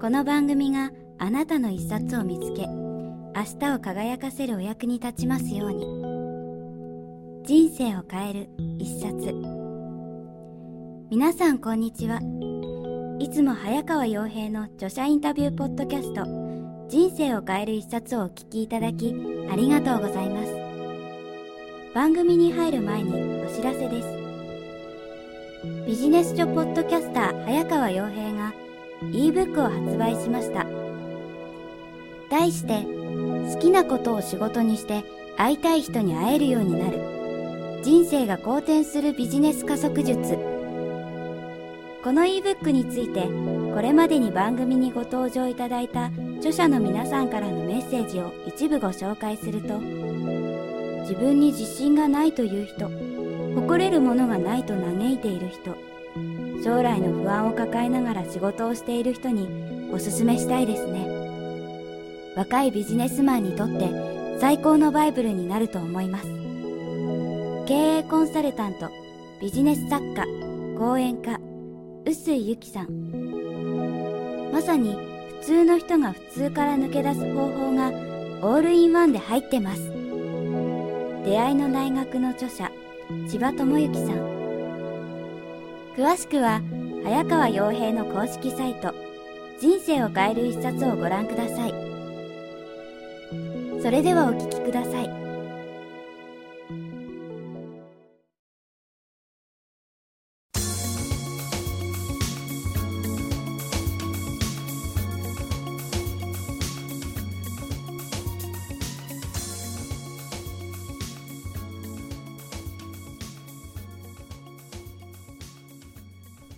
この番組があなたの一冊を見つけ、明日を輝かせるお役に立ちますように。人生を変える一冊。皆さんこんにちは。いつも早川洋平の著者インタビューポッドキャスト、人生を変える一冊をお聞きいただき、ありがとうございます。番組に入る前にお知らせです。ビジネス書ポッドキャスター早川洋平が ebook を発売しました。題して、好きなことを仕事にして会いたい人に会えるようになる。人生が好転するビジネス加速術。この ebook について、これまでに番組にご登場いただいた著者の皆さんからのメッセージを一部ご紹介すると、自分に自信がないという人、誇れるものがないと嘆いている人将来の不安を抱えながら仕事をしている人におすすめしたいですね。若いビジネスマンにとって最高のバイブルになると思います。経営コンサルタントビジネス作家講演家臼井由紀さん。まさに普通の人が普通から抜け出す方法がオールインワンで入ってます。出会いの大学の著者千葉智之さん。詳しくは早川洋平の公式サイト人生を変える一冊をご覧ください。それではお聴きください。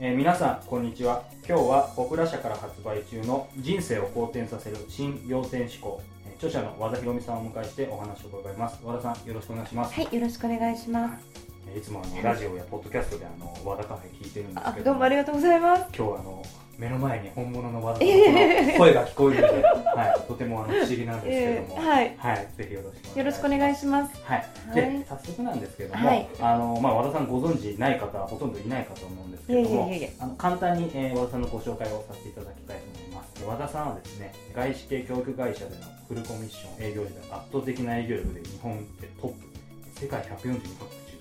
えー、皆さんこんにちは。今日は小倉社から発売中の人生を好転させる新要点思考、えー、著者の和田博美さんをお迎えしてお話を伺います。和田さんよろしくお願いします。はいよろしくお願いします、い。つもあのラジオやポッドキャストであの和田カフェ聞いてるんですけどどうもありがとうございます。今日あの目の前に本物の和田さんの声が聞こえるので、はい、とてもあの不思議なんですけども、えー、はい、はい、ぜひよろしくよろしくお願いします。はい。で、早速なんですけども、はい、あのまあ和田さんご存知ない方はほとんどいないかと思うんですけれども、あの簡単に、えー、和田さんのご紹介をさせていただきたいと思います。和田さんはですね、外資系教育会社でのフルコミッション営業時代圧倒的な営業力で日本でトップ、世界142カ国中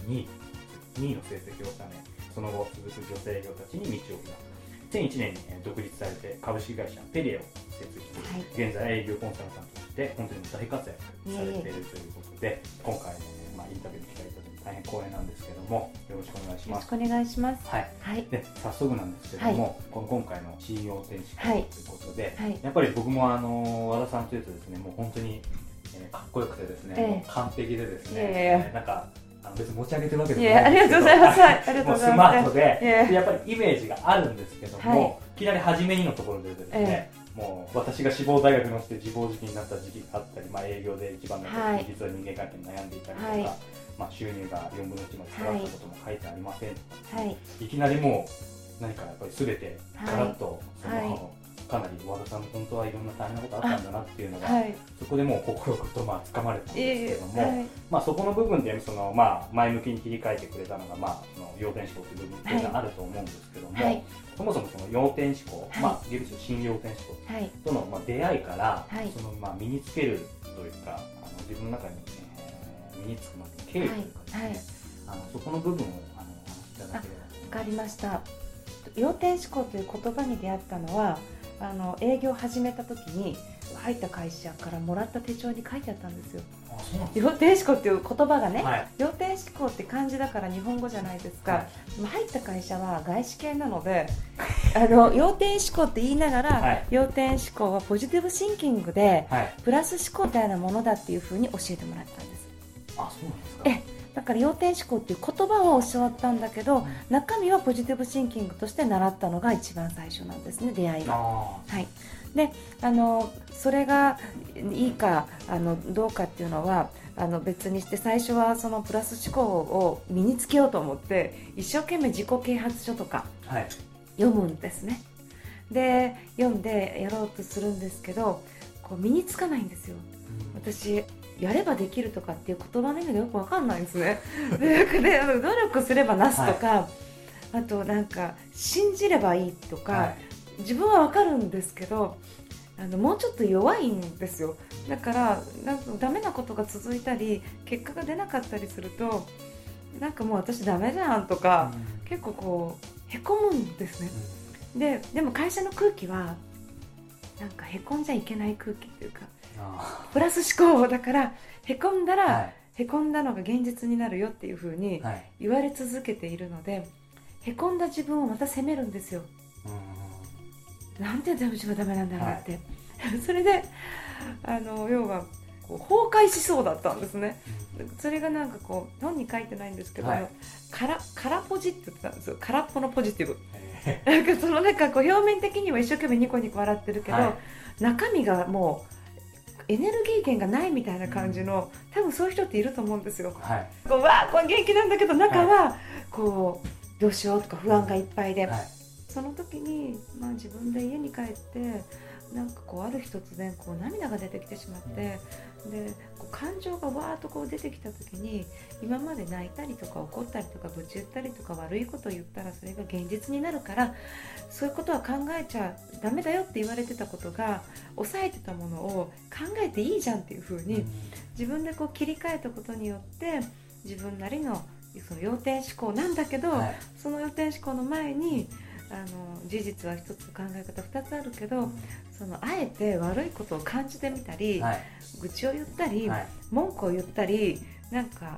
2位、2位の成績を収め、その後続く女性営業たちに道を開く。2001年に独立されて株式会社ペリエを設立はい、現在営業コンサルタントとして本当に大活躍されているということで、今回、まあ、インタビューに来たいただいて大変光栄なんですけどもよろしくお願いします。よろしくお願いします。はい、はい、で早速なんですけども、はい、この今回の CEO 天使会ということで、はい、やっぱり僕もあの和田さんというとですねもう本当に、えー、かっこよくてですね、えー、完璧でですね、えー、なんかあの別に持ち上げてるわけでもないんですけど、ありがとうございます。ありがとうございます。スマートで、でやっぱりイメージがあるんですけども、はい、いきなり初めにのところでですね、もう私が志望大学のして自暴自棄になった時期があったり、まあ、営業で一番の実は人間関係に悩んでいたりとか、はい、まあ、収入が4分の1まで下がったことも書いてありませんとか、はい、い。きなりもう何かやっぱり全てガラッとその、かなり和田さん本当はいろんな大変なことあったんだなっていうのが、はい、そこでもう心とまあ掴まれたんですけども、えーはい、まあ、そこの部分でその、まあ、前向きに切り替えてくれたのが、まあ、その要点思考という部分っていうのがあると思うんですけども、はい、そもそもその要点思考、まあ、ギリシャ新要点思考との、まあ、出会いから、そのまあ、身につけるというかあの自分の中に、えー、身につくまでの経緯というかですね、あのそこの部分をあのお話しいただければわかりました。要点思考という言葉に出会ったのはあの営業を始めた時に入った会社からもらった手帳に書いてあったんですよ。要点思考っていう言葉がね、はい、要点思考って漢字だから日本語じゃないですか、はい、入った会社は外資系なのであの要点思考って言いながら、はい、要点思考はポジティブシンキングで、プラス思考みたいなものだっていうふうに教えてもらったんです。あそうなんですか？えだから要点思考っていう言葉は教わったんだけど中身はポジティブシンキングとして習ったのが一番最初なんですね出会いが。はい、であのそれがいいかあのどうかっていうのはあの別にして最初はそのプラス思考を身につけようと思って一生懸命自己啓発書とか読むんですね、はい、で読んでやろうとするんですけどこう身につかないんですよ、私やればできるとかっていう言葉の意味がよくわかんないんですね。で 努力すればなすとか、はい、あとなんか信じればいいとか、はい、自分はわかるんですけどあのもうちょっと弱いんですよ。だからなんかダメなことが続いたり結果が出なかったりするとなんかもう私ダメじゃんとか、うん、結構こうへこむんですね、うん、ででも会社の空気はなんかへこんじゃいけない空気っていうかプラス思考だからへこんだら、はい、へこんだのが現実になるよっていうふうに言われ続けているので、へこんだ自分をまた責めるんですよ。なんて自分はダメなんだろうって、はい、それであの要は崩壊しそうだったんですね、それがなんかこう本に書いてないんですけど、はい、からからポジって言ってたんですよ。空っぽのポジティブ。なんかそのなんかこう表面的には一生懸命ニコニコ笑ってるけど、はい、中身がもうエネルギー源がないみたいな感じの、うん、多分そういう人っていると思うんですよ。はい、こうわあこれ元気なんだけど中はこうどうしようとか不安がいっぱいで、はい、その時に、まあ、自分で家に帰ってなんかこうある日突然こう涙が出てきてしまって、でこう感情がわーっとこう出てきた時に今まで泣いたりとか怒ったりとか愚痴言ったりとか悪いことを言ったらそれが現実になるからそういうことは考えちゃダメだよって言われてたことが抑えてたものを考えていいじゃんっていう風に自分でこう切り替えたことによって自分なりのその要点思考なんだけど、はい、その要点思考の前にあの事実は一つ考え方2つあるけどそのあえて悪いことを感じてみたり、はい、愚痴を言ったり、はい、文句を言ったりなんか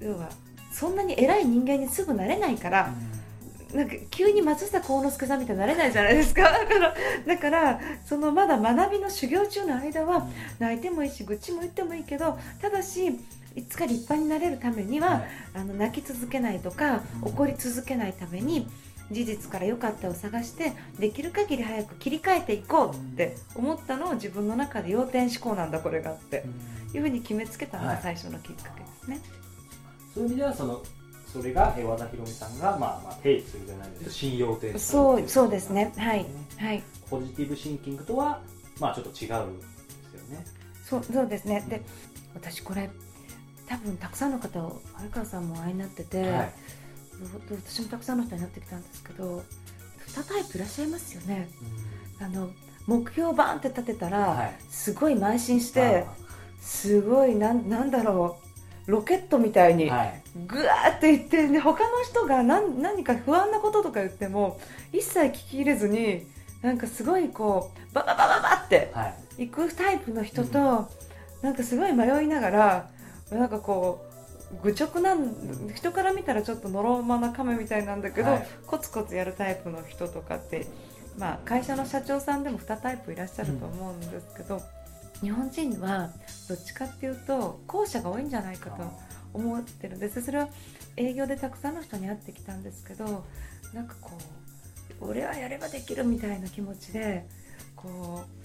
要はそんなに偉い人間にすぐなれないから。なんか急に松下幸之助さんみたいになれないじゃないですか。だからだからそのまだ学びの修行中の間は泣いてもいいし愚痴も言ってもいいけどただしいつか立派になれるためには、はい、あの泣き続けないとか怒り続けないために事実から良かったを探してできる限り早く切り替えていこうって思ったのを自分の中で要点思考なんだこれがっていうふうに決めつけたのが最初のきっかけですね。はい、そういう意味ではそのそれが和田博美さんが、まあ、まあ定義するじゃないですか。信用点そうそうですね。はい、はい、ポジティブシンキングとは、まあ、ちょっと違うんですよね。そうそうですね。で私これ多分たくさんの方早川さんもお会いになってて、はい私もたくさんの人になってきたんですけど2タイプいらっしゃいますよね、うん、あの目標をバーンって立てたら、はい、すごい邁進してすごいなんなんだろうロケットみたいにぐわーって言って、ね、他の人が何何か不安なこととか言っても一切聞き入れずになんかすごいこうバババババってい。くタイプの人と、はい、なんかすごい迷いながらなんかこう愚直なん人から見たらちょっとのろまな亀みたいなんだけど、はい、コツコツやるタイプの人とかって、まあ、会社の社長さんでも2タイプいらっしゃると思うんですけど、うん、日本人はどっちかっていうと後者が多いんじゃないかと思ってるんです。それは営業でたくさんの人に会ってきたんですけどなんかこう俺はやればできるみたいな気持ちでこう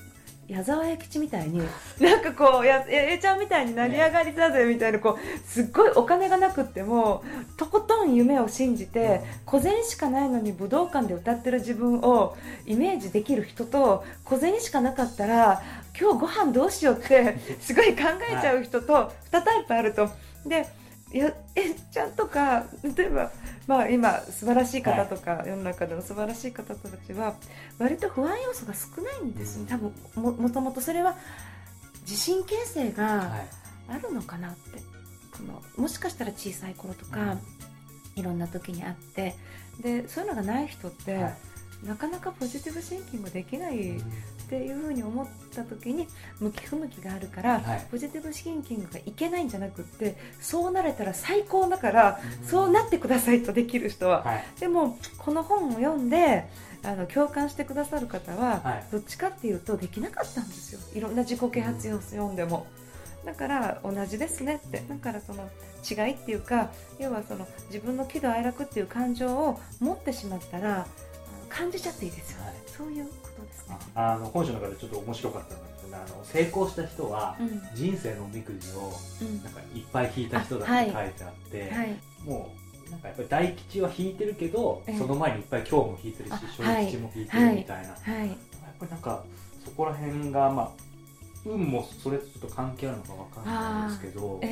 矢沢永吉みたいに なんかこうややちゃんみたいに成り上がりだぜみたいなこうすっごいお金がなくってもとことん夢を信じて小銭しかないのに武道館で歌ってる自分をイメージできる人と小銭しかなかったら今日ご飯どうしようって すごい考えちゃう人と2タイプあると。でやえちゃんとか例えば、まあ、今素晴らしい方とか、はい、世の中での素晴らしい方たちは割と不安要素が少ないんです多分ももともとそれは自信形成があるのかなって、はい、このもしかしたら小さい頃とか、うん、いろんな時にあって。でそういうのがない人って、はい、なかなかポジティブシンキングできないっていうふうに思った時に向き不向きがあるから、はい、ポジティブシンキングがいけないんじゃなくってそうなれたら最高だから、うん、そうなってくださいとできる人は、はい、でもこの本を読んであの共感してくださる方は、はい、どっちかっていうとできなかったんですよ。いろんな自己啓発を読んでも。だから同じですねって。だからその違いっていうか要はその自分の喜怒哀楽っていう感情を持ってしまったら感じちゃっていいですよ、はい、そういうあの本書の中でちょっと面白かったのがですねあの成功した人は、人生のおみくじをなんかいっぱい引いた人だって書いてあって、はい、もうなんかやっぱり大吉は引いてるけど、その前にいっぱい今日も引いてるし小吉も引いてるみたいな、やっぱりなんかそこら辺がまあ運もそれとちょっと関係あるのかわかんないですけど、え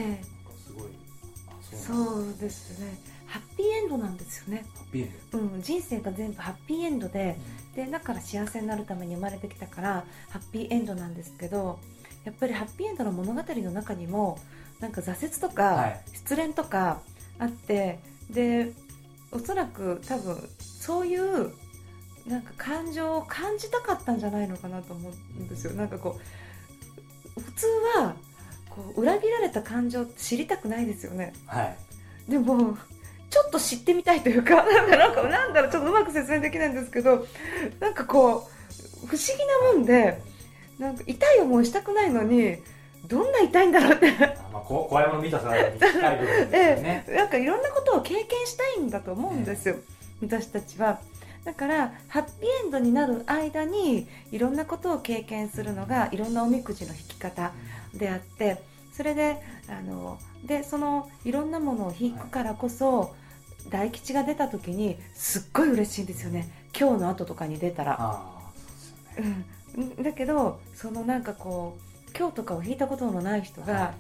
そうですね。ハッピーエンドなんですよね。ハッピーエンド、うん、人生が全部ハッピーエンドで、うん、でだから幸せになるために生まれてきたからハッピーエンドなんですけどやっぱりハッピーエンドの物語の中にもなんか挫折とか失恋とかあって、でおそらく多分そういうなんか感情を感じたかったんじゃないのかなと思うんですよ。なんかこう普通はこう裏切られた感情知りたくないですよね。はい、でもちょっと知ってみたいというか なんかなんだろうちょっとうまく説明できないんですけどなんかこう不思議なもんでなんか痛い思いしたくないのにどんな痛いんだろうって。まあ、怖いもの見たさね、ええ、なんかいろんなことを経験したいんだと思うんですよ、私たちは。だからハッピーエンドになる間にいろんなことを経験するのがいろんなおみくじの引き方であってそれであのでそのいろんなものを引くからこそ、大吉が出た時にすっごい嬉しいんですよね。今日の後とかに出たら。うん、だけどそのなんかこう今日とかを引いたことのない人が、は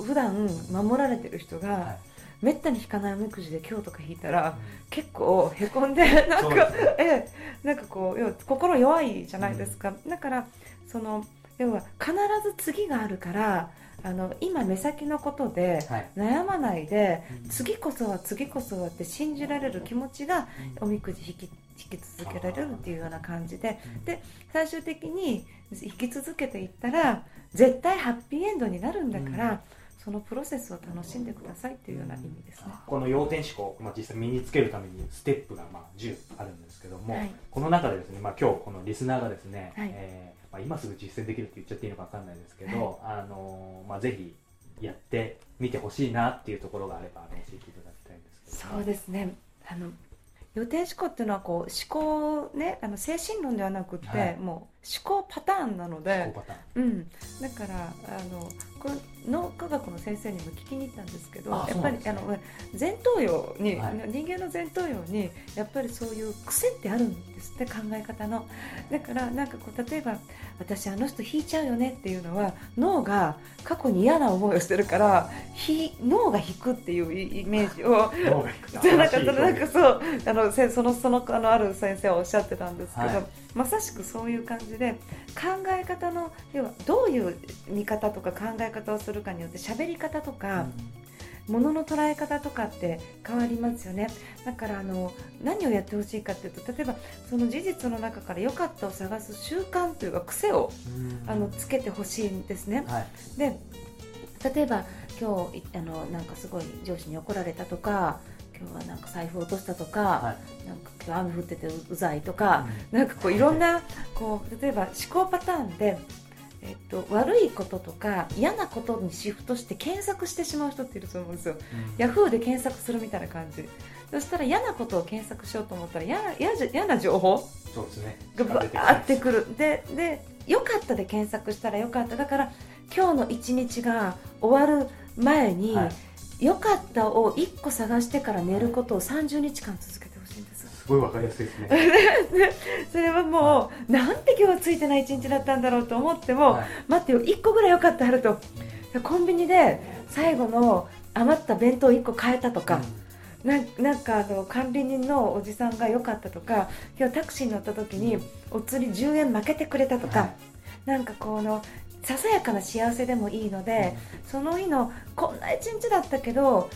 い、普段守られてる人が、はい、めったに引かないおみくじで今日とか引いたら、うん、結構へこんで なんか、ね、えなんかこう要心弱いじゃないですか、うん、だからその要は必ず次があるからあの今目先のことで悩まないで、はい、次こそは次こそはって信じられる気持ちがおみくじ引き引き続けられるっていうような感じで。で最終的に引き続けていったら絶対ハッピーエンドになるんだから。そのプロセスを楽しんでくださいっていうような意味ですね。この要点思考、まあ、実際身につけるためにステップがまあ10あるんですけども、はい、この中でですね、まあ、今日このリスナーがですね、はい、えーまあ、今すぐ実践できるって言っちゃっていいのか分かんないですけど、はい、あのまあ、ぜひやってみてほしいなっていうところがあれば教えていただきたいんですけど、そうですね。あの予定思考っていうのはこう思考ねあの精神論ではなくて、はい、もう思考パターンなのでうん、だからあのこれ脳科学の先生にも聞きに行ったんですけどやっぱり、ね、あの前頭葉に、はい、人間の前頭葉にやっぱりそういう癖ってあるんですって考え方の。だからなんかこう例えば私あの人引いちゃうよねっていうのは脳が過去に嫌な思いをしてるからひ脳が引くっていうイメージを なんかなんかそうあのそのそのあのある先生はおっしゃってたんですけど、はい、まさしくそういう感じで考え方の要はどういう見方とか考え方をするかによって喋り方とか、ものの捉え方とかって変わりますよね。だからあの何をやってほしいかっていうと例えばその事実の中から良かったを探す習慣というか癖をあのつけてほしいんですね。はい、で例えば今日あのなんかすごい上司に怒られたとか今日はなんか財布落としたとか、はい、なんか今日雨降っててうざいとか、うん、なんかこういろんなこう例えば思考パターンで、えっと、悪いこととか嫌なことにシフトして検索してしまう人っていると思うんですよ、うん、ヤフーで検索するみたいな感じ。そしたら嫌なことを検索しようと思ったら嫌嫌嫌な情報そうですね。がバーってくる。ででよかったで検索したらよかった。だから今日の一日が終わる前に、はい良かったを1個探してから寝ることを30日間続けてほしいんです。すごいわかりやすいですね。それはもう、なんで今日はついてない一日だったんだろうと思っても、はい、待ってよ1個ぐらい良かったあると。コンビニで最後の余った弁当1個買えたとか、うん、ななんかあの管理人のおじさんが良かったとか今日タクシーに乗った時にお釣り10円負けてくれたとか、はい、なんかこのささやかな幸せでもいいので、その日のこんな一日だったけど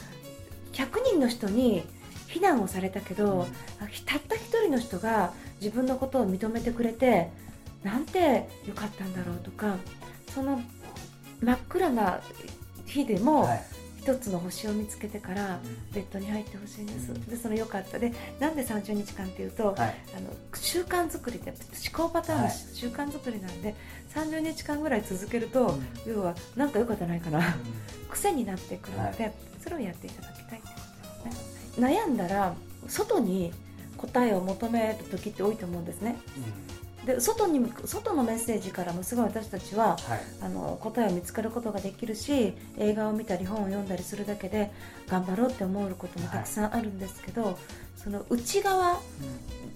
100人の人に非難をされたけど、たった1人の人が自分のことを認めてくれてなんてよかったんだろうとかその真っ暗な日でも、はい一つの星を見つけてからベッドに入ってほしいんです、でその良かった。でなんで30日間っていうと、はい、あの習慣作りって思考パターンの習慣作りなんで、はい、30日間ぐらい続けると、うん、要は何か良かったないかな、うん、癖になってくるので、はい、それをやっていただきたいってことです。ね悩んだら外に答えを求める時って多いと思うんですね、で外に外のメッセージからもすごい私たちは、はい、あの答えを見つかることができるし映画を見たり本を読んだりするだけで頑張ろうって思うこともたくさんあるんですけど、はい、その内側、う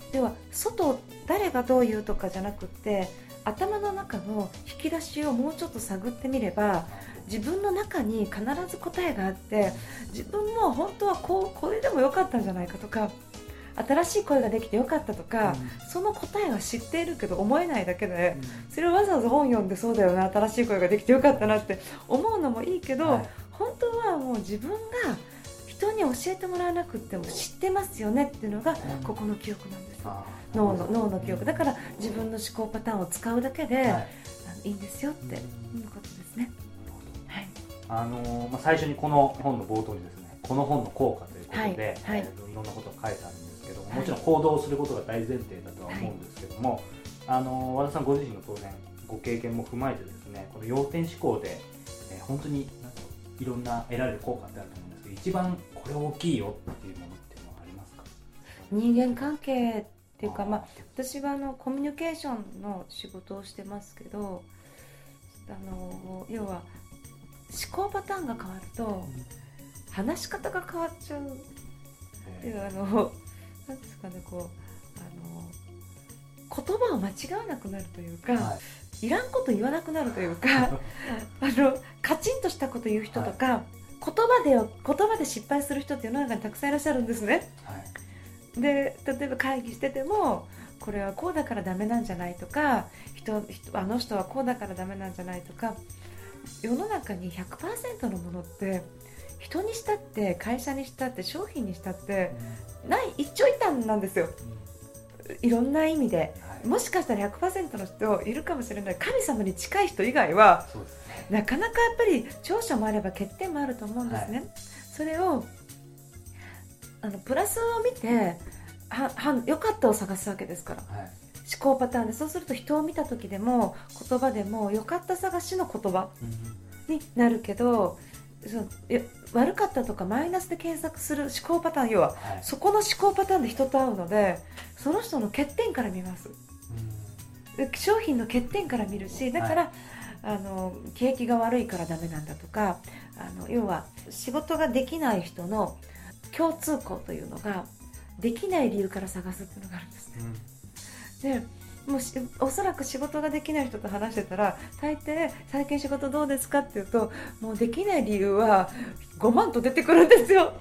ん、では外誰がどう言うとかじゃなくて頭の中の引き出しをもうちょっと探ってみれば自分の中に必ず答えがあって自分も本当はこうこれでもよかったんじゃないかとか新しい声ができてよかったとか、うん、その答えは知っているけど思えないだけで、うん、それをわざわざ本読んでそうだよな新しい声ができてよかったなって思うのもいいけど、はい、本当はもう自分が人に教えてもらわなくても知ってますよねっていうのがここの記憶なんです、脳の脳の記憶。だから自分の思考パターンを使うだけで、はい、いいんですよっていうことですね。はい、あのまあ、最初にこの本の冒頭にですねこの本の効果ということで、はい。はい、いろんなことが書いてあるんけどもちろん行動することが大前提だとは思うんですけども、あの和田さんご自身の当然ご経験も踏まえてですねこの要点思考で、えー、本当になんいろんな得られる効果ってあると思うんですけど一番これ大きいよっていうものっていうのはありますか？人間関係っていうかまあ、私はあのコミュニケーションの仕事をしてますけどあの要は思考パターンが変わると話し方が変わっちゃうっていうあのなんですかねこうあの言葉を間違わなくなるというか、はい、いらんこと言わなくなるというか あのカチンとしたこと言う人とか、はい、言葉で言葉で失敗する人っていうのがたくさんいらっしゃるんですね。はい、で例えば会議しててもこれはこうだからダメなんじゃないとか人あの人はこうだからダメなんじゃないとか世の中に100%のものって人にしたって会社にしたって商品にしたってない一長一短なんですよ、いろんな意味で、はい、もしかしたら100%の人いるかもしれない。神様に近い人以外は、ね、なかなかやっぱり長所もあれば欠点もあると思うんですね、はい、それをあのプラスを見てはは良かったを探すわけですから、はい、思考パターンで。そうすると人を見た時でも言葉でも良かった探しの言葉になるけど、その悪かったとかマイナスで検索する思考パターン要は、はい、そこの思考パターンで人と会うのでその人の欠点から見ます、商品の欠点から見るしだから、はい、あの景気が悪いからダメなんだとかあの要は仕事ができない人の共通項というのができない理由から探すっていうのがあるんですね。うん、でもうおそらく仕事ができない人と話してたら大抵「最近仕事どうですか?」って言うともうできない理由は5万と出てくるんですよ。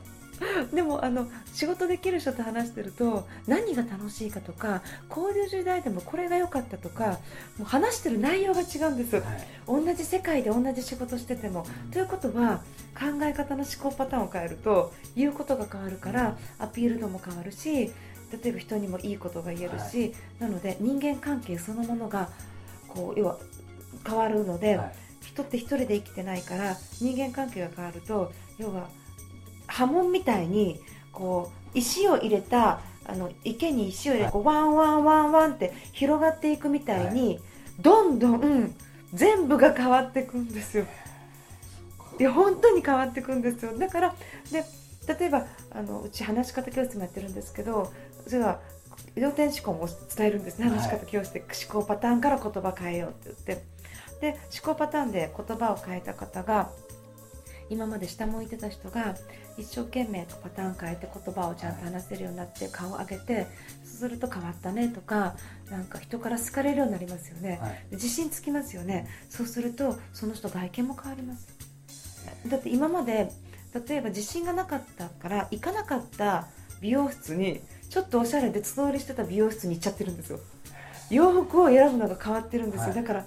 でもあの仕事できる人と話してると何が楽しいかとかこういう時代でもこれが良かったとかもう話してる内容が違うんです、はい、同じ世界で同じ仕事してても。ということは考え方の思考パターンを変えると言うことが変わるからアピール度も変わるし例えば人にもいいことが言えるし、はい、なので人間関係そのものがこう要は変わるので、はい、人って一人で生きてないから人間関係が変わると要は波紋みたいにこう石を入れたあの池に石を入れて、こうワンワンワンワンって広がっていくみたいに、どんどん全部が変わっていくんですよ。いや本当に変わっていくんですよ。だからで例えばあのうち話し方教室もやってるんですけどそれは要点思考も伝えるんです。ね話し方教室で、思考パターンから言葉変えようって言って。で思考パターンで言葉を変えた方が今まで下向いてた人が一生懸命パターン変えて言葉をちゃんと話せるようになって顔を上げてそうすると変わったねとかなんか人から好かれるようになりますよね、はい、自信つきますよね。そうするとその人外見も変わります。だって今まで例えば自信がなかったから行かなかった美容室にちょっとおしゃれで素通りしてた美容室に行っちゃってるんですよ。洋服を選ぶのが変わってるんですよ、はい、だから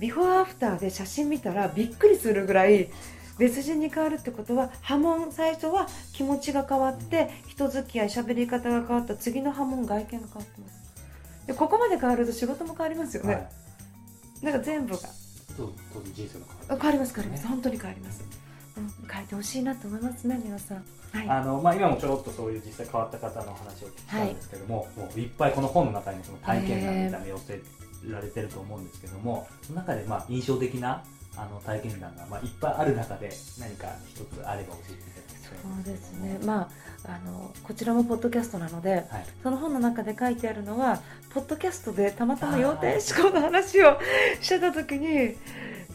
ビフォーアフターで写真見たらびっくりするぐらい別人に変わるってことは波紋最初は気持ちが変わって人付き合い喋り方が変わった次の波紋外見が変わってます。でここまで変わると仕事も変わりますよね、はい、なんか全部が。そう当然人生も変わります変わります、ね、本当に変わります、うん、変えてほしいなと思いますね皆さん。はい、あのまあ、今もちょろっとそういう実際変わった方の話を聞いたんですけどもはい、もういっぱいこの本の中にその体験談みたいな寄せられてると思うんですけども、その中でまあ印象的なああの体験談が、まあ、いっぱいある中で何か一つあれば教えていただきたい。そうですね、まあ、あのこちらもポッドキャストなので、はい、その本の中で書いてあるのはポッドキャストでたまたま要点思考の話をしてた時に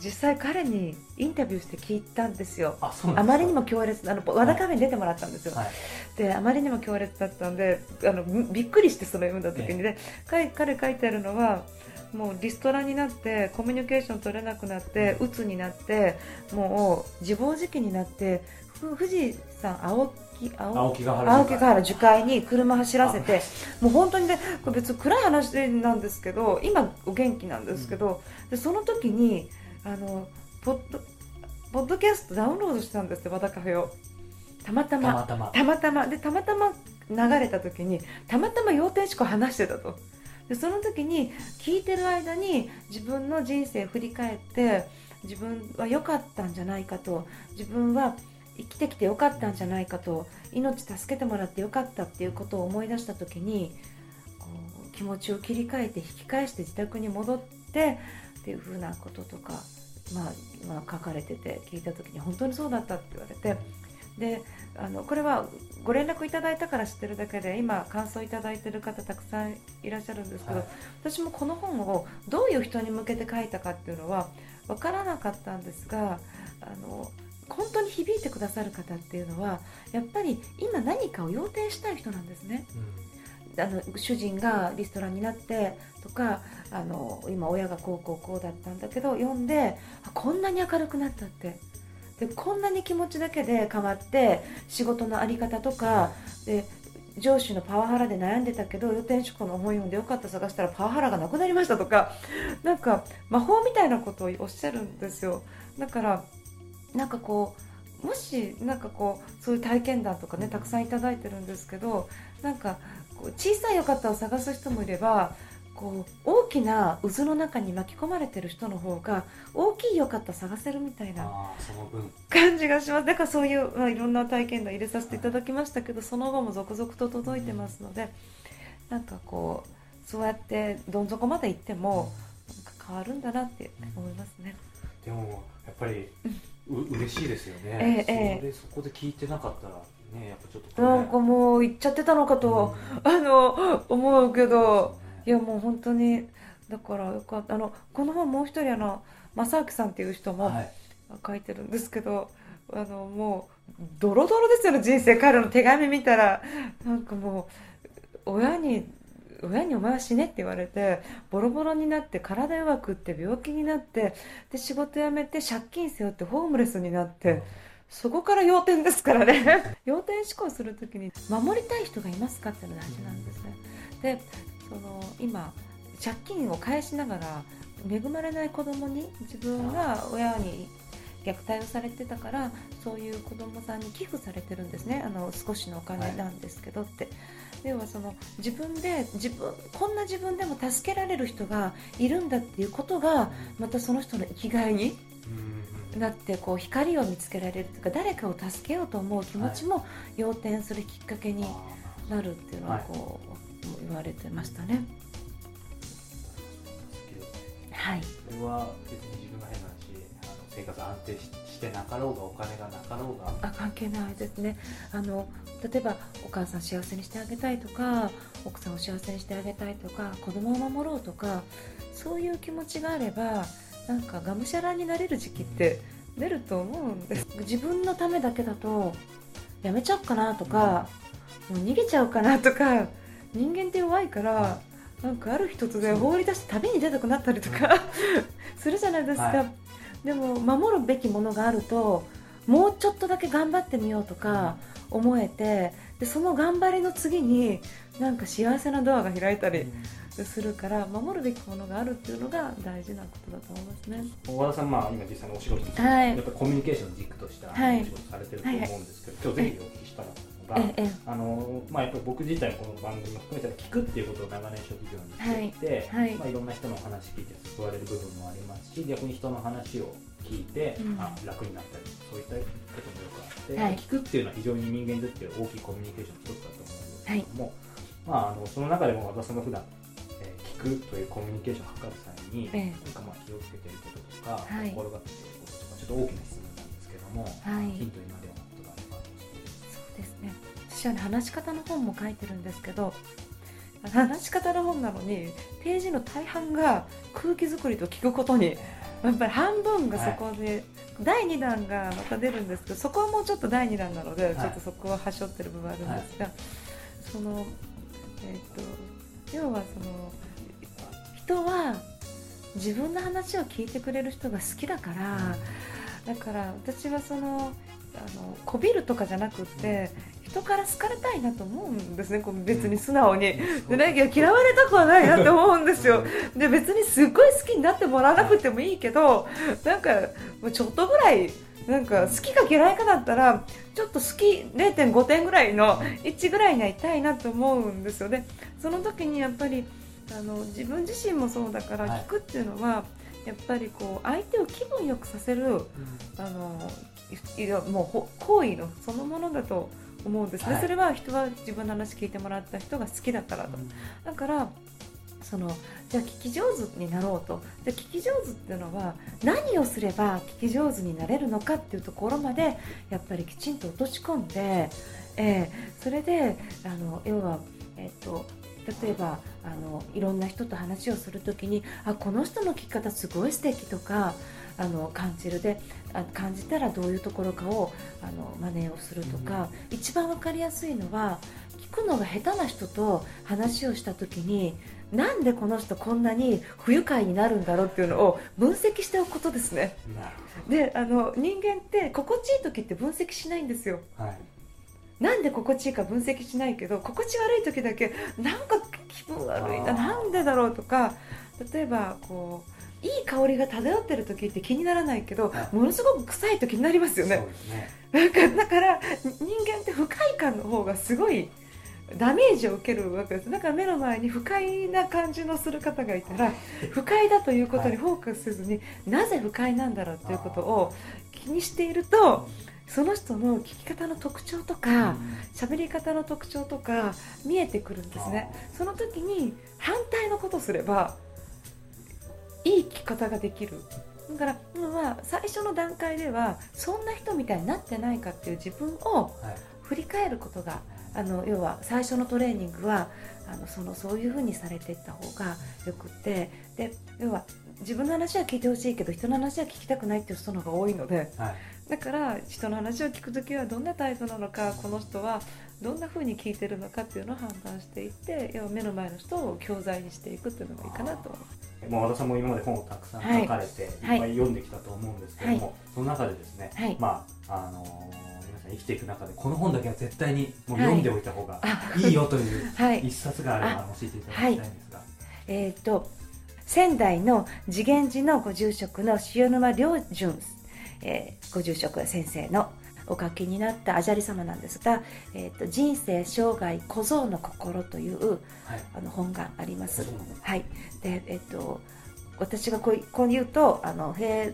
実際彼にインタビューして聞いたんですよ。あまりにも強烈あの和田カフェに出てもらったんですよ、はい、であまりにも強烈だったんであのびっくりしてその読んだ時にね、彼書いてあるのはもうリストラになってコミュニケーション取れなくなって鬱になってもう自暴自棄になって富士山青木青木ヶ原樹海。に車走らせてもう本当にねこれ別に暗い話なんですけど今お元気なんですけど、うん、でその時にあのポッドポッドキャストダウンロードしたんですよ和田カフェをたまたま。たまたま。でたまたま流れた時にたまたま要点思考話してたと。でその時に聞いてる間に自分の人生を振り返って自分は良かったんじゃないかと自分は生きてきてよかったんじゃないかと命助けてもらってよかったっていうことを思い出した時にこう気持ちを切り替えて引き返して自宅に戻ってっていうふうなこととか、まあ、まあ書かれてて聞いた時に本当にそうだったって言われてであのこれはご連絡いただいたから知ってるだけで今感想いただいてる方たくさんいらっしゃるんですけど、はい、私もこの本をどういう人に向けて書いたかっていうのは分からなかったんですがあの本当に響いてくださる方っていうのはやっぱり今何かを要点したい人なんですね。うん、あの主人がリストラになってとかあの今親がこうこうこうだったんだけど読んでこんなに明るくなったって。でこんなに気持ちだけで変わって仕事の在り方とかで上司のパワハラで悩んでたけど予定思考の思い読んでよかった探したらパワハラがなくなりましたとかなんか魔法みたいなことをおっしゃるんですよ。だからなんかこうもしなんかこうそういう体験談とかねたくさんいただいてるんですけどなんか小さいよかったを探す人もいればこう大きな渦の中に巻き込まれてる人の方が大きいよかった探せるみたいな感じがします。だからそういう、まあ、いろんな体験談入れさせていただきましたけどその後も続々と届いてますのでなんかこうそうやってどん底まで行ってもなんか変わるんだなって思いますね。でもやっぱりう嬉しいですよね、ええそれそこで聞いてなかったらねやっぱちょっと、ね、なんかもう行っちゃってたのかと、うん、あの思うけど、いやもう本当にだからよかった。あのこの本もう一人あの正明さんっていう人も書いてるんですけど、はい、あのもうドロドロですよね人生。彼の手紙見たら。なんかもう親に親にお前は死ねって言われてボロボロになって体弱くって病気になってで仕事辞めて借金背負ってホームレスになって。そこから要点ですからね。要点思考するときに守りたい人がいますかっていうのが大事なんですね。でその今借金を返しながら恵まれない子供に自分が親に虐待をされてたからそういう子供さんに寄付されてるんですね。あの少しのお金なんですけどって、はい、要はその自分で自分こんな自分でも助けられる人がいるんだっていうことがまたその人の生きがいになってこう光を見つけられるというか誰かを助けようと思う気持ちも要点するきっかけになるっていうのはこう、言われてましたね。はい。それは別に自分が変な話、あの生活安定してなかろうがお金がなかろうが。あ関係ないですね。あの例えばお母さん幸せにしてあげたいとか、奥さんを幸せにしてあげたいとか、子供を守ろうとか、そういう気持ちがあれば、なんかがむしゃらになれる時期って出ると思うんです。自分のためだけだとやめちゃおうかなとか、もう逃げちゃうかなとか。人間って弱いからなんかある日突然放り出して旅に出たくなったりとか するじゃないですか、はい、でも守るべきものがあるともうちょっとだけ頑張ってみようとか思えてでその頑張りの次になんか幸せなドアが開いたりするから守るべきものがあるっていうのが大事なことだと思いますね。小田さん、まあ、今実際のお仕事です、はい、やっぱコミュニケーションの軸としたお仕事されてると思うんですけど、はい、今日ぜひお聞きしたらが、あのまあ、やっぱ僕自体この番組も含めて聞くっていうことを長年職業にしていて、はいはいまあ、いろんな人の話聞いて救われる部分もありますし逆に人の話を聞いて、うん、あ楽になったりそういったこともよくあって、はい、聞くっていうのは非常に人間にとって大きいコミュニケーションの一つだと思うんですけれども、まあ、あのその中でも私が普段えー、聞くというコミュニケーションを図る際に、ええ、何かまあ気をつけてることとか、心がけてるちょっと大きな質問なんですけども、はい、ヒントに私は、ね、話し方の本も書いてるんですけど話し方の本なのにページの大半が空気作りと聞くことにやっぱり半分がそこで、はい、第2弾がまた出るんですけどそこはもうちょっと第2弾なので、はい、ちょっとそこははしょってる部分あるんですが、はい、そのえっ、ー、と要はその人は自分の話を聞いてくれる人が好きだから、だから私はそのあのこびるとかじゃなくって人から好かれたいなと思うんですね。別に素直に、でね、嫌われたくはないなって思うんですよ。で別にすっごい好きになってもらわなくてもいいけどなんかちょっとぐらいなんか好きか嫌いかだったらちょっと好き0.5点ぐらいの1ぐらいにはいたいなと思うんですよ。ねその時にやっぱりあの自分自身もそうだから聞くっていうのは、やっぱりこう相手を気分よくさせる、あのいやもう行為のそのものだと思うんですね、はい、それは人は自分の話聞いてもらった人が好きだからと、うん、だからそのじゃあ聞き上手になろうと。で聞き上手っていうのは何をすれば聞き上手になれるのかっていうところまでやっぱりきちんと落とし込んで、えー、それであの要は、えーと、例えばあのいろんな人と話をする時にあこの人の聞き方すごい素敵とかあの感じるであ感じたらどういうところかをあの真似をするとか、うん、一番分かりやすいのは聞くのが下手な人と話をした時になんでこの人こんなに不愉快になるんだろうっていうのを分析しておくことですね。であの人間って心地いい時って分析しないんですよ。はいなんで心地いいか分析しないけど心地悪い時だけなんか気分悪いななんでだろうとか例えばこういい香りが漂ってる時って気にならないけど、ものすごく臭いと気になりますよね。ね。かだから人間って不快感の方がすごいダメージを受けるわけです。だから目の前に不快な感じのする方がいたら不快だということにフォーカスせずに、なぜ不快なんだろうということを気にしているとその人の聞き方の特徴とか喋り方の特徴とか見えてくるんですね。その時に反対のことをすればいい聞き方ができる。だから、まあ、最初の段階ではそんな人みたいになってないかっていう自分を振り返ることが、あの要は最初のトレーニングはあのそのそういうふうにされていった方がよくてで要は自分の話は聞いてほしいけど人の話は聞きたくないっていう人の方が多いので、はい、だから人の話を聞く時はどんなタイプなのかこの人はどんなふうに聞いてるのかっていうのを判断していって要は目の前の人を教材にしていくっていうのがいいかなと思います。もう和田さんも今まで本をたくさん書かれて、はい、いっぱい読んできたと思うんですけども、はい、その中でですね、はい、まああのー、皆さん生きていく中でこの本だけは絶対にもう読んでおいた方がいいよという 一冊があれば教えていただきたいんですが。えっ、ー、と仙台の次元寺のご住職の塩沼良順、えー、ご住職先生のお書きになったアジャリ様なんですが「えーと、人生生涯小僧の心」という、はい、あの本があります。はい、でえっ、ー、と私がこうこう言うとあのへ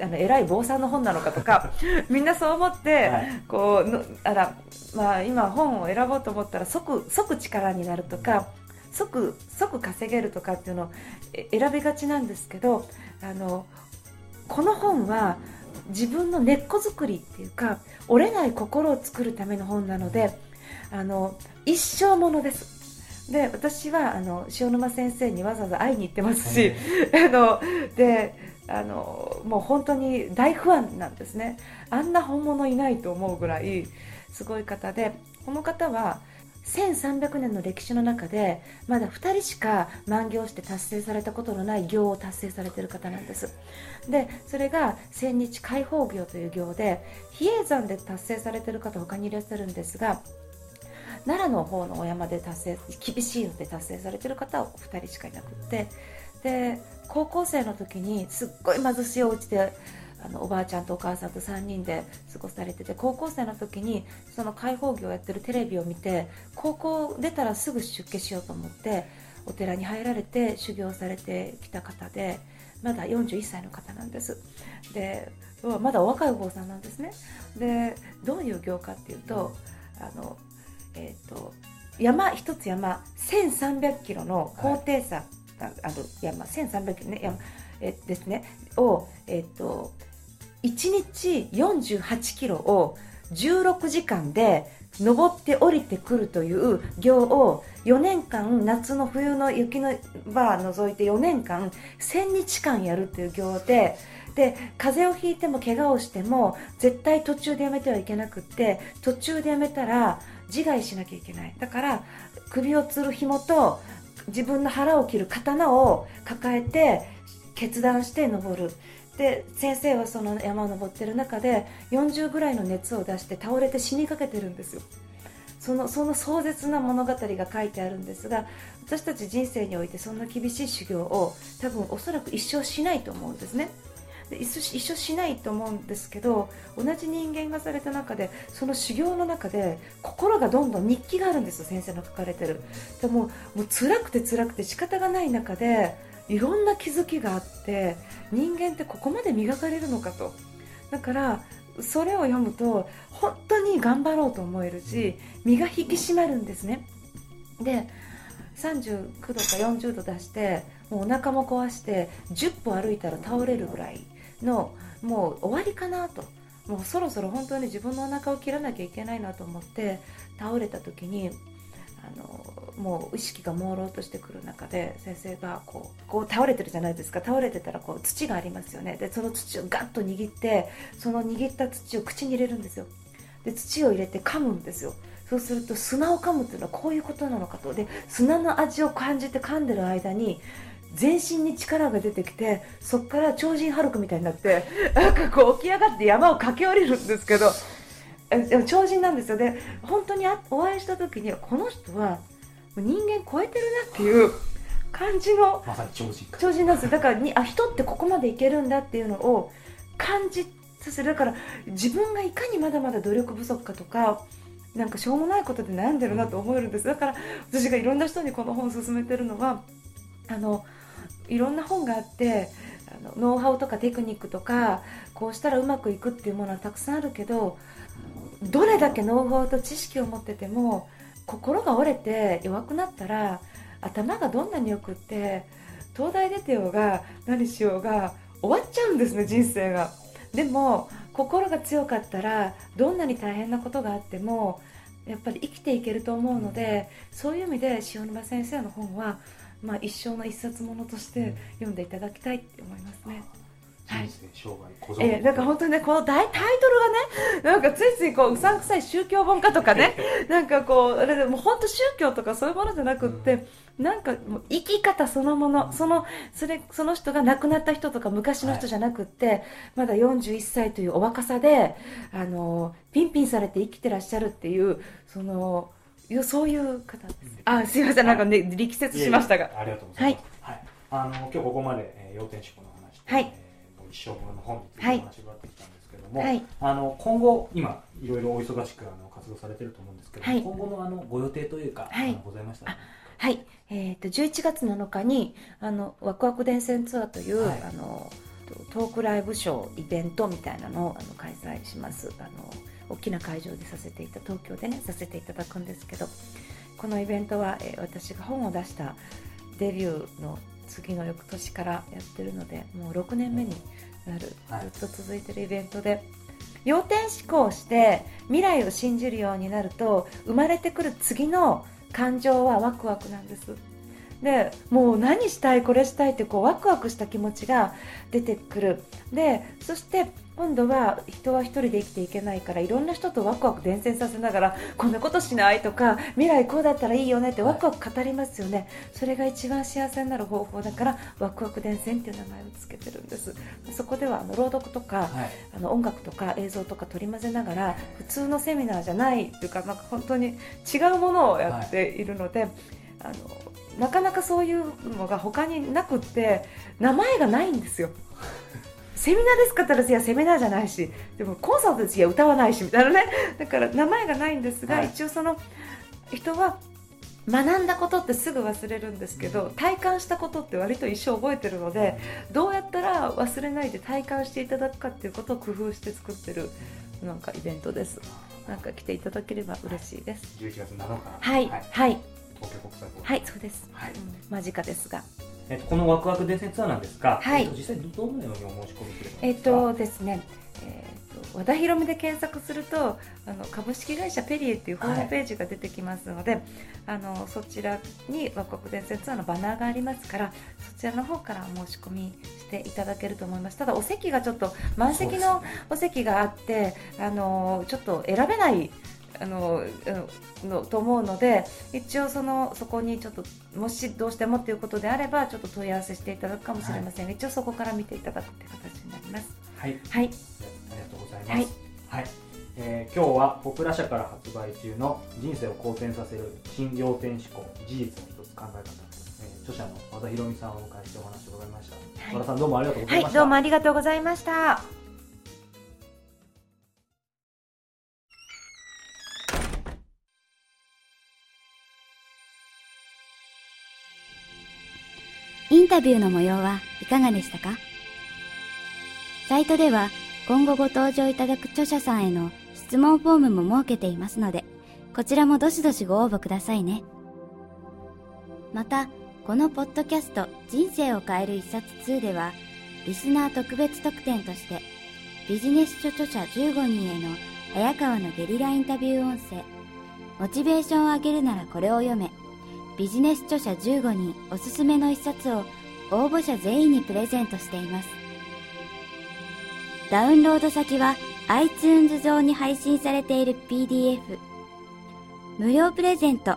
あの偉い坊さんの本なのかとか みんなそう思って、はい、こうあら、まあ、今本を選ぼうと思ったら即即力になるとか即即稼げるとかっていうのを選びがちなんですけどあのこの本は自分の根っこ作りっていうか折れない心を作るための本なのであの一生ものです。で私はあの塩沼先生にわざわざ会いに行ってますし、あのであのもう本当に大不安なんですね。あんな本物いないと思うぐらいすごい方でこの方は1300年の歴史の中でまだ2人しか満行して達成されたことのない行を達成されてる方なんです。でそれが千日解放行という行で比叡山で達成されてる方他にいらっしゃるんですが奈良の方のお山で達成厳しいので達成されてる方は2人しかいなくってで高校生の時にすっごい貧しいお家であのおばあちゃんとお母さんと3人で過ごされてて高校生の時にその開放業をやってるテレビを見て高校出たらすぐ出家しようと思ってお寺に入られて修行されてきた方でまだ41歳の方なんです。でまだお若いお坊さんなんですね。でどういう行かっていうとあの、えーと、山一つ山1300キロの高低差、はい、あの山1300キロね山えですね。を、えーと1日48キロを16時間で登って降りてくるという行を4年間夏の冬の雪のバー除いて4年間1000日間やるという行でで風邪をひいても怪我をしても絶対途中でやめてはいけなくって途中でやめたら自害しなきゃいけない。だから首をつる紐と自分の腹を切る刀を抱えて決断して登る。で先生はその山を登ってる中で40ぐらいの熱を出して倒れて死にかけてるんですよ。そのその壮絶な物語が書いてあるんですが私たち人生においてそんな厳しい修行を多分おそらく一生しないと思うんですね。で一緒一緒しないと思うんですけど同じ人間がされた中でその修行の中で心がどんどん日記があるんですよ先生の書かれてる。でももう辛くて辛くて仕方がない中でいろんな気づきがあって人間ってここまで磨かれるのかと。だからそれを読むと本当に頑張ろうと思えるし身が引き締まるんですね。で39度か40度出してもうお腹も壊して10歩歩いたら倒れるぐらいのもう終わりかなと。もうそろそろ本当に自分のお腹を切らなきゃいけないなと思って倒れた時にあのもう意識が朦朧としてくる中で先生がこうこう倒れてるじゃないですか。倒れてたらこう土がありますよね。でその土をガッと握ってその握った土を口に入れるんですよ。で土を入れて噛むんですよ。そうすると砂を噛むっていうのはこういうことなのかと。で砂の味を感じて噛んでる間に全身に力が出てきてそこから超人ハルクみたいになってなんかこう起き上がって山を駆け下りるんですけどでも超人なんですよ。で本当にお会いした時にこの人は人間超えてるなっていう感じのまさに超人超人なんですよ。だからにあ人ってここまでいけるんだっていうのを感じさせる。だから自分がいかにまだまだ努力不足かとかなんかしょうもないことで悩んでるなと思えるんです。だから私がいろんな人にこの本を勧めてるのはあのいろんな本があってあのノウハウとかテクニックとかこうしたらうまくいくっていうものはたくさんあるけどどれだけノウハウと知識を持ってても心が折れて弱くなったら頭がどんなによくって東大出てようが何しようが終わっちゃうんですね人生が。でも心が強かったらどんなに大変なことがあってもやっぱり生きていけると思うのでそういう意味で塩沼先生の本はまあ、一生の一冊ものとして読んでいただきたいって思いますね。はい、生涯えー、なんか本当にねこのタイトルがねなんかついついこううさんくさい宗教本家とかね なんかこうあれでも本当宗教とかそういうものじゃなくって、うん、なんかもう生き方そのものそのそれその人が亡くなった人とか昔の人じゃなくって、はい、まだ41歳というお若さであのピンピンされて生きてらっしゃるっていうそのそういう方です。あ、すみません、なんかね、力説しましたが。ありがとうございます。はい。あの、今日ここまで、えー、要点思考の話はい。えー、一生ものの本についてお話がってきたんですけども、はい。あの、今後、今、いろいろお忙しく、あの、活動されてると思うんですけど、はい、今後の、あの、ご予定というか、はい。ございました、はい。えっ、ー、と、11月7日に、あの、ワクワク電線ツアーという、はい、あの、トークライブショー、イベントみたいなのをあの開催します。あの、大きな会場でさせていた東京でねさせていただくんですけどこのイベントは、えー、私が本を出したデビューの次の翌年からやってるのでもう6年目になる、はい、ずっと続いてるイベントで要点思考をして未来を信じるようになると生まれてくる次の感情はワクワクなんですでもう何したいこれしたいってこうワクワクした気持ちが出てくる。でそして今度は人は一人で生きていけないからいろんな人とワクワク伝染させながらこんなことしないとか未来こうだったらいいよねってワクワク語りますよね。それが一番幸せになる方法だからワクワク伝染っていう名前を付けてるんです。そこではあの朗読とか、はい、あの音楽とか映像とか取り混ぜながら普通のセミナーじゃないというかなんか本当に違うものをやっているので、はい、あのなかなかそういうのが他になくって名前がないんですよ。セミナーですかったらいやセミナーじゃないしでもコンサートですいや歌わないしみたいなね。だから名前がないんですが、はい、一応その人は学んだことってすぐ忘れるんですけど体感したことって割と一生覚えてるのでどうやったら忘れないで体感していただくかっていうことを工夫して作ってるなんかイベントです。なんか来ていただければ嬉しいです。11月7日はい、はい、はい、東京国際はいそうです、はい、うん、間近ですが。えっと、このワクワク伝説ツアーなんですが、はい、えっと、実際どのようにお申し込みすればえっとですね和田博美で検索するとあの株式会社ペリエっていうホームページが出てきますので、はい、あのそちらに和国伝説ツアーのバナーがありますからそちらの方から申し込みしていただけると思います。ただお席がちょっと満席のお席があって、ね、あのちょっと選べないあののと思うので一応そのそこにちょっともしどうしてもということであればちょっと問い合わせしていただくかもしれませんが、はい、一応そこから見ていただくという形になります。はい、はい、ありがとうございます。はい、はい、えー、今日はポプラ社から発売中の人生を好転させる新仰天思考事実の一つ考え方、えー、著者の和田博美さんをお迎えしてお話を伺いました。はい、和田さんどうもありがとうございました。どうもありがとうございました。インタビューの模様はいかがでしたか？サイトでは今後ご登場いただく著者さんへの質問フォームも設けていますので、こちらもどしどしご応募くださいね。また、このポッドキャスト人生を変える一冊2では、リスナー特別特典として、ビジネス書著者15人への早川のゲリラインタビュー音声、モチベーションを上げるならこれを読め、ビジネス著者15人おすすめの一冊を応募者全員にプレゼントしています。ダウンロード先は iTunes 上に配信されている PDF。無料プレゼント、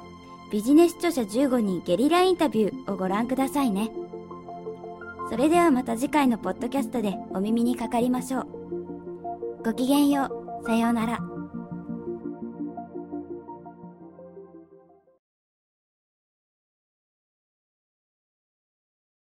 ビジネス著者15人ゲリラインタビューをご覧くださいね。それではまた次回のポッドキャストでお耳にかかりましょう。ごきげんよう。さようなら。